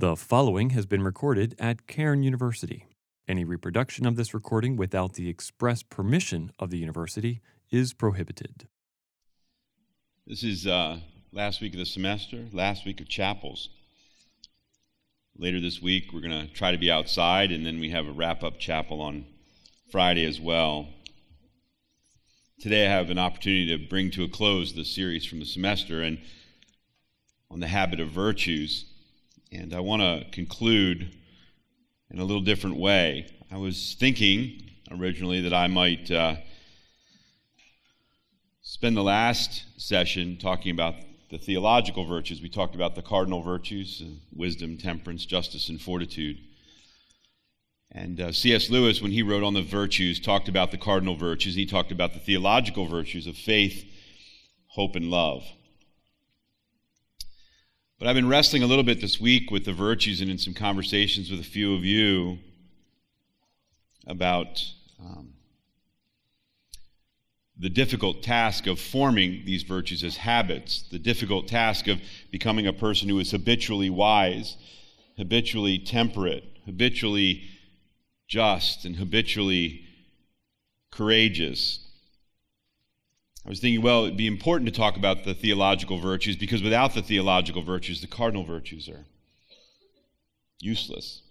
The following has been recorded at Cairn University. Any reproduction of this recording without the express permission of the university is prohibited. This is uh, last week of the semester, last week of chapels. Later this week, we're going to try to be outside, and then we have a wrap up chapel on Friday as well. Today, I have an opportunity to bring to a close the series from the semester and on the habit of virtues. And I want to conclude in a little different way. I was thinking originally that I might uh, spend the last session talking about the theological virtues. We talked about the cardinal virtues uh, wisdom, temperance, justice, and fortitude. And uh, C.S. Lewis, when he wrote on the virtues, talked about the cardinal virtues. He talked about the theological virtues of faith, hope, and love. But I've been wrestling a little bit this week with the virtues and in some conversations with a few of you about um, the difficult task of forming these virtues as habits, the difficult task of becoming a person who is habitually wise, habitually temperate, habitually just, and habitually courageous. I was thinking, well, it'd be important to talk about the theological virtues because without the theological virtues, the cardinal virtues are useless.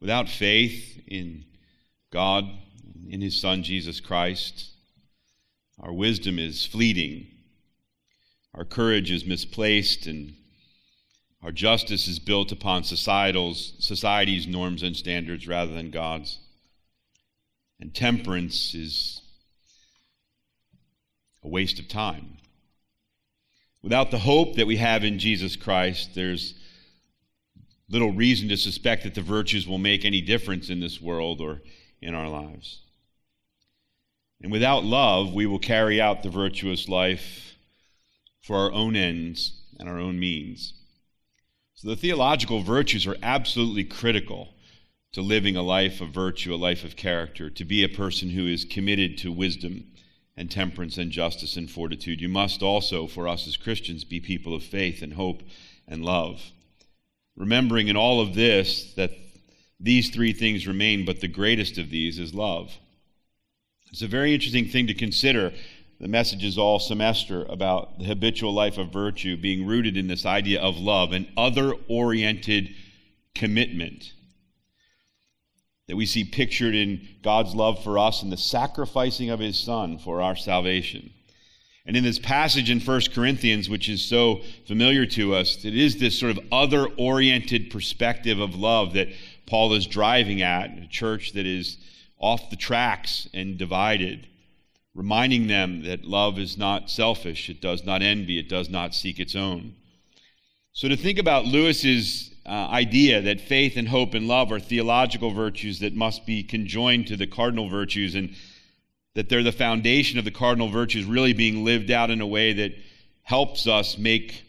Without faith in God, in His Son Jesus Christ, our wisdom is fleeting, our courage is misplaced, and our justice is built upon societal's, society's norms and standards rather than God's. And temperance is a waste of time. Without the hope that we have in Jesus Christ, there's little reason to suspect that the virtues will make any difference in this world or in our lives. And without love, we will carry out the virtuous life for our own ends and our own means. So the theological virtues are absolutely critical to living a life of virtue, a life of character, to be a person who is committed to wisdom and temperance and justice and fortitude. You must also, for us as Christians, be people of faith and hope and love. Remembering in all of this that these three things remain, but the greatest of these is love. It's a very interesting thing to consider. The messages all semester about the habitual life of virtue being rooted in this idea of love, an other oriented commitment that we see pictured in God's love for us and the sacrificing of his son for our salvation. And in this passage in 1 Corinthians, which is so familiar to us, it is this sort of other oriented perspective of love that Paul is driving at, a church that is off the tracks and divided, reminding them that love is not selfish, it does not envy, it does not seek its own. So to think about Lewis's uh, idea that faith and hope and love are theological virtues that must be conjoined to the cardinal virtues and that they're the foundation of the cardinal virtues really being lived out in a way that helps us make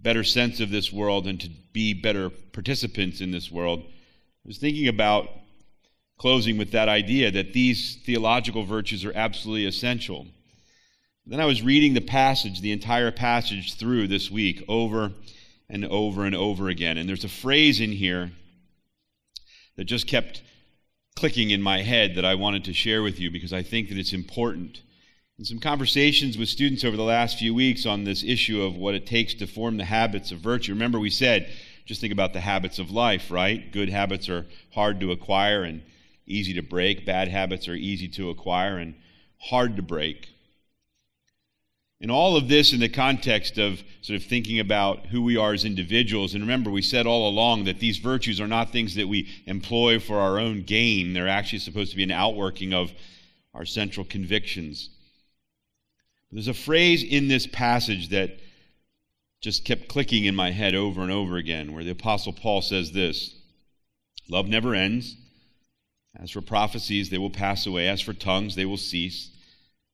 better sense of this world and to be better participants in this world. I was thinking about closing with that idea that these theological virtues are absolutely essential. Then I was reading the passage, the entire passage through this week, over and over and over again. And there's a phrase in here that just kept clicking in my head that I wanted to share with you because I think that it's important. In some conversations with students over the last few weeks on this issue of what it takes to form the habits of virtue, remember we said, just think about the habits of life, right? Good habits are hard to acquire and easy to break, bad habits are easy to acquire and hard to break. And all of this in the context of sort of thinking about who we are as individuals. And remember, we said all along that these virtues are not things that we employ for our own gain, they're actually supposed to be an outworking of our central convictions. There's a phrase in this passage that just kept clicking in my head over and over again, where the Apostle Paul says this Love never ends. As for prophecies, they will pass away. As for tongues, they will cease.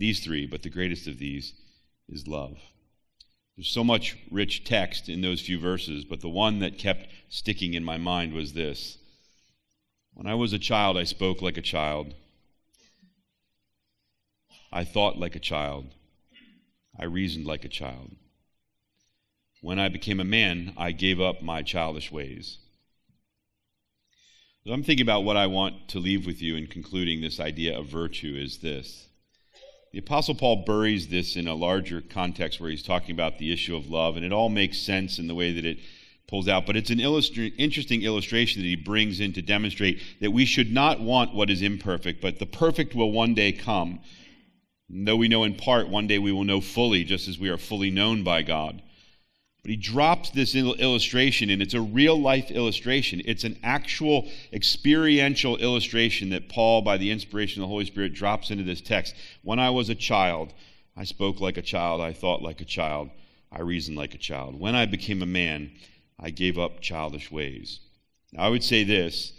These three, but the greatest of these is love. There's so much rich text in those few verses, but the one that kept sticking in my mind was this When I was a child, I spoke like a child. I thought like a child. I reasoned like a child. When I became a man, I gave up my childish ways. So I'm thinking about what I want to leave with you in concluding this idea of virtue is this. The Apostle Paul buries this in a larger context where he's talking about the issue of love, and it all makes sense in the way that it pulls out. But it's an interesting illustration that he brings in to demonstrate that we should not want what is imperfect, but the perfect will one day come. Though we know in part, one day we will know fully, just as we are fully known by God. But he drops this illustration, and it's a real life illustration. It's an actual experiential illustration that Paul, by the inspiration of the Holy Spirit, drops into this text. When I was a child, I spoke like a child, I thought like a child, I reasoned like a child. When I became a man, I gave up childish ways. Now, I would say this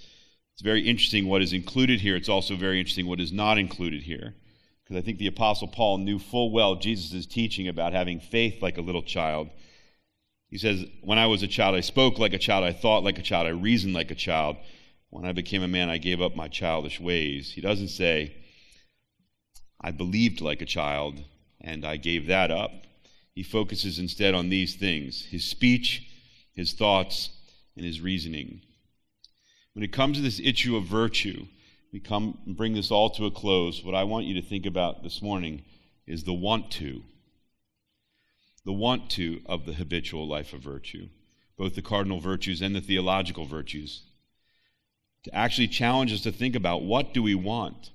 it's very interesting what is included here. It's also very interesting what is not included here. Because I think the Apostle Paul knew full well Jesus' teaching about having faith like a little child he says, When I was a child, I spoke like a child, I thought like a child, I reasoned like a child. When I became a man, I gave up my childish ways. He doesn't say, I believed like a child and I gave that up. He focuses instead on these things his speech, his thoughts, and his reasoning. When it comes to this issue of virtue, we come and bring this all to a close. What I want you to think about this morning is the want to the want to of the habitual life of virtue, both the cardinal virtues and the theological virtues. To actually challenge us to think about what do we want?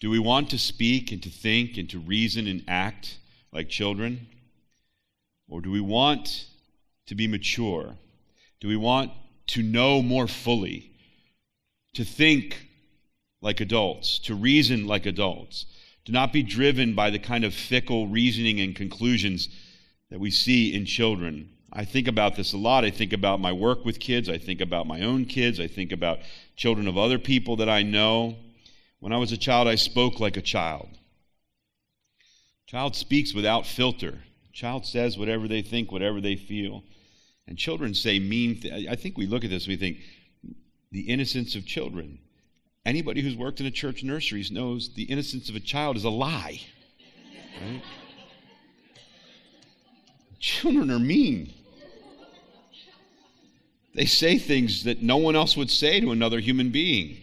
Do we want to speak and to think and to reason and act like children? Or do we want to be mature? Do we want to know more fully? To think like adults, to reason like adults, do not be driven by the kind of fickle reasoning and conclusions that we see in children. I think about this a lot. I think about my work with kids. I think about my own kids. I think about children of other people that I know. When I was a child, I spoke like a child. Child speaks without filter. Child says whatever they think, whatever they feel. And children say mean th- I think we look at this, we think the innocence of children. Anybody who's worked in a church nurseries knows the innocence of a child is a lie. Right? Children are mean. They say things that no one else would say to another human being.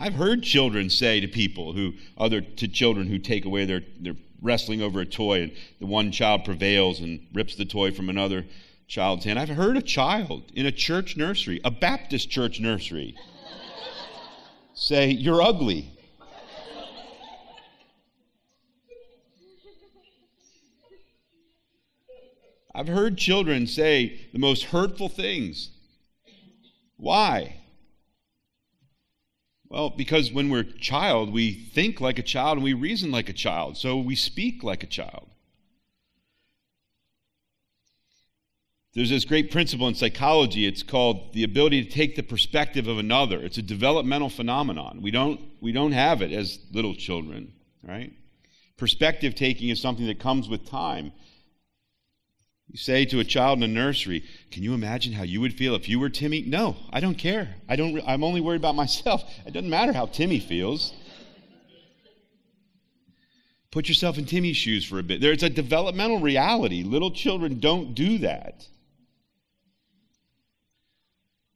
I've heard children say to people who, other to children who take away their, they're wrestling over a toy and the one child prevails and rips the toy from another child's hand. I've heard a child in a church nursery, a Baptist church nursery, say, You're ugly. I've heard children say the most hurtful things. Why? Well, because when we're a child, we think like a child and we reason like a child, so we speak like a child. There's this great principle in psychology. It's called the ability to take the perspective of another. It's a developmental phenomenon. We don't, we don't have it as little children, right? Perspective taking is something that comes with time. You say to a child in a nursery, "Can you imagine how you would feel if you were Timmy?" No, I don't care. I don't. I'm only worried about myself. It doesn't matter how Timmy feels. Put yourself in Timmy's shoes for a bit. There's a developmental reality. Little children don't do that.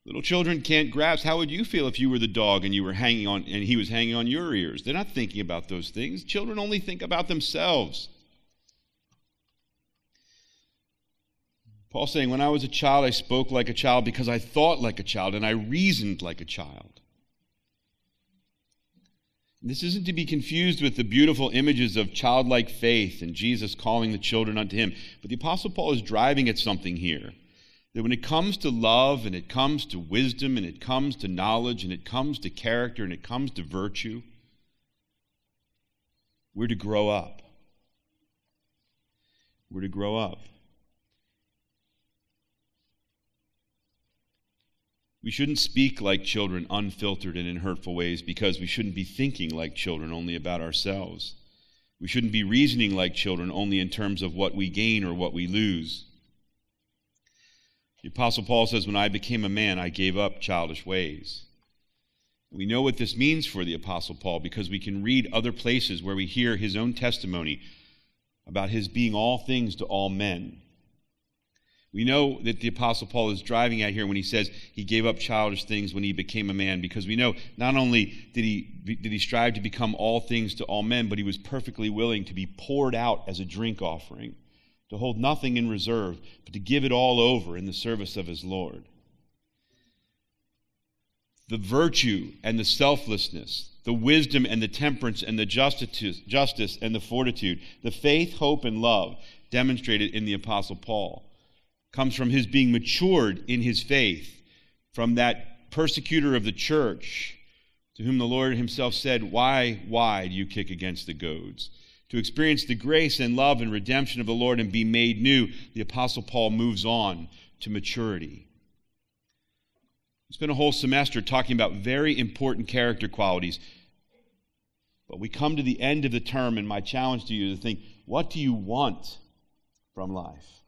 Little children can't grasp. How would you feel if you were the dog and you were hanging on and he was hanging on your ears? They're not thinking about those things. Children only think about themselves. Paul saying, When I was a child, I spoke like a child because I thought like a child and I reasoned like a child. This isn't to be confused with the beautiful images of childlike faith and Jesus calling the children unto him. But the Apostle Paul is driving at something here. That when it comes to love and it comes to wisdom and it comes to knowledge and it comes to character and it comes to virtue, we're to grow up. We're to grow up. We shouldn't speak like children, unfiltered and in hurtful ways, because we shouldn't be thinking like children only about ourselves. We shouldn't be reasoning like children only in terms of what we gain or what we lose. The Apostle Paul says, When I became a man, I gave up childish ways. We know what this means for the Apostle Paul because we can read other places where we hear his own testimony about his being all things to all men. We know that the Apostle Paul is driving at here when he says he gave up childish things when he became a man, because we know not only did he, did he strive to become all things to all men, but he was perfectly willing to be poured out as a drink offering, to hold nothing in reserve, but to give it all over in the service of his Lord. The virtue and the selflessness, the wisdom and the temperance and the justice, justice and the fortitude, the faith, hope, and love demonstrated in the Apostle Paul comes from his being matured in his faith, from that persecutor of the church to whom the Lord himself said, Why, why do you kick against the goads? To experience the grace and love and redemption of the Lord and be made new, the Apostle Paul moves on to maturity. We spent a whole semester talking about very important character qualities. But we come to the end of the term, and my challenge to you is to think what do you want from life?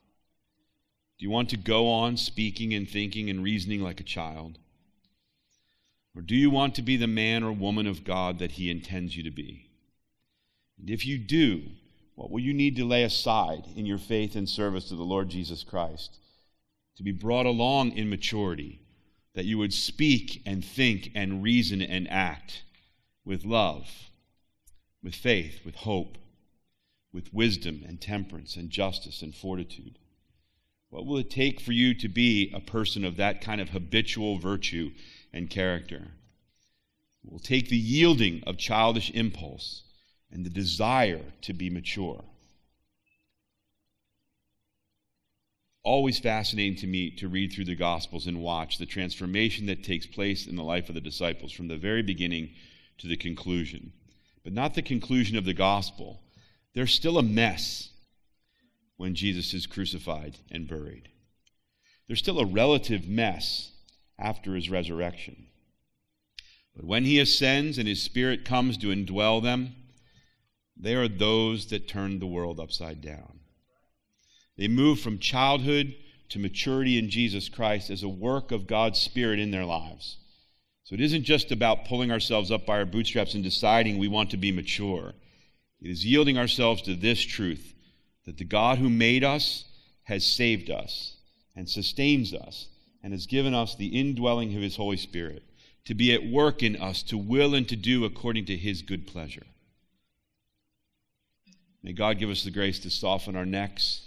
Do you want to go on speaking and thinking and reasoning like a child? Or do you want to be the man or woman of God that He intends you to be? And if you do, what will you need to lay aside in your faith and service to the Lord Jesus Christ to be brought along in maturity, that you would speak and think and reason and act with love, with faith, with hope, with wisdom and temperance and justice and fortitude? What will it take for you to be a person of that kind of habitual virtue and character? It will take the yielding of childish impulse and the desire to be mature. Always fascinating to me to read through the Gospels and watch the transformation that takes place in the life of the disciples from the very beginning to the conclusion. But not the conclusion of the Gospel. They're still a mess when Jesus is crucified and buried. There's still a relative mess after his resurrection. But when he ascends and his spirit comes to indwell them, they are those that turn the world upside down. They move from childhood to maturity in Jesus Christ as a work of God's Spirit in their lives. So it isn't just about pulling ourselves up by our bootstraps and deciding we want to be mature. It is yielding ourselves to this truth that the God who made us has saved us and sustains us and has given us the indwelling of his Holy Spirit to be at work in us to will and to do according to his good pleasure. May God give us the grace to soften our necks,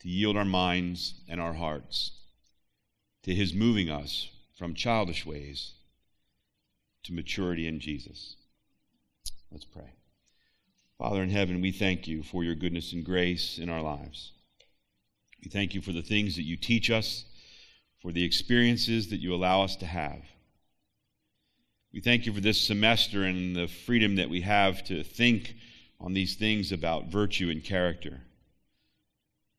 to yield our minds and our hearts to his moving us from childish ways to maturity in Jesus. Let's pray. Father in heaven, we thank you for your goodness and grace in our lives. We thank you for the things that you teach us, for the experiences that you allow us to have. We thank you for this semester and the freedom that we have to think on these things about virtue and character.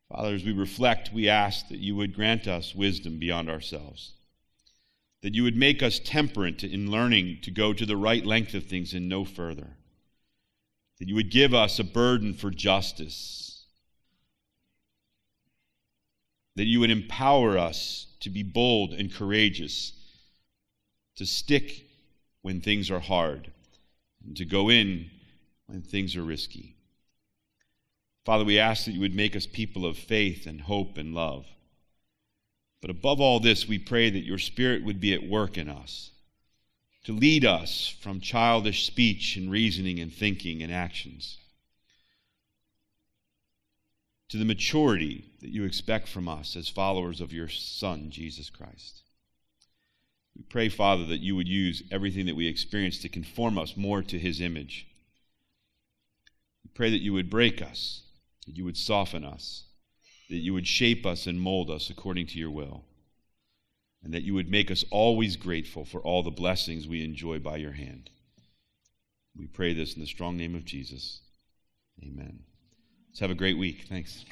Father, as we reflect, we ask that you would grant us wisdom beyond ourselves, that you would make us temperate in learning to go to the right length of things and no further that you would give us a burden for justice, that you would empower us to be bold and courageous, to stick when things are hard, and to go in when things are risky. Father, we ask that you would make us people of faith and hope and love. But above all this, we pray that your Spirit would be at work in us to lead us from childish speech and reasoning and thinking and actions to the maturity that you expect from us as followers of your Son, Jesus Christ. We pray, Father, that you would use everything that we experience to conform us more to his image. Pray that you would break us, that you would soften us, that you would shape us and mold us according to your will and that you would make us always grateful for all the blessings we enjoy by your hand. We pray this in the strong name of Jesus. Amen. Let's have a great week. Thanks.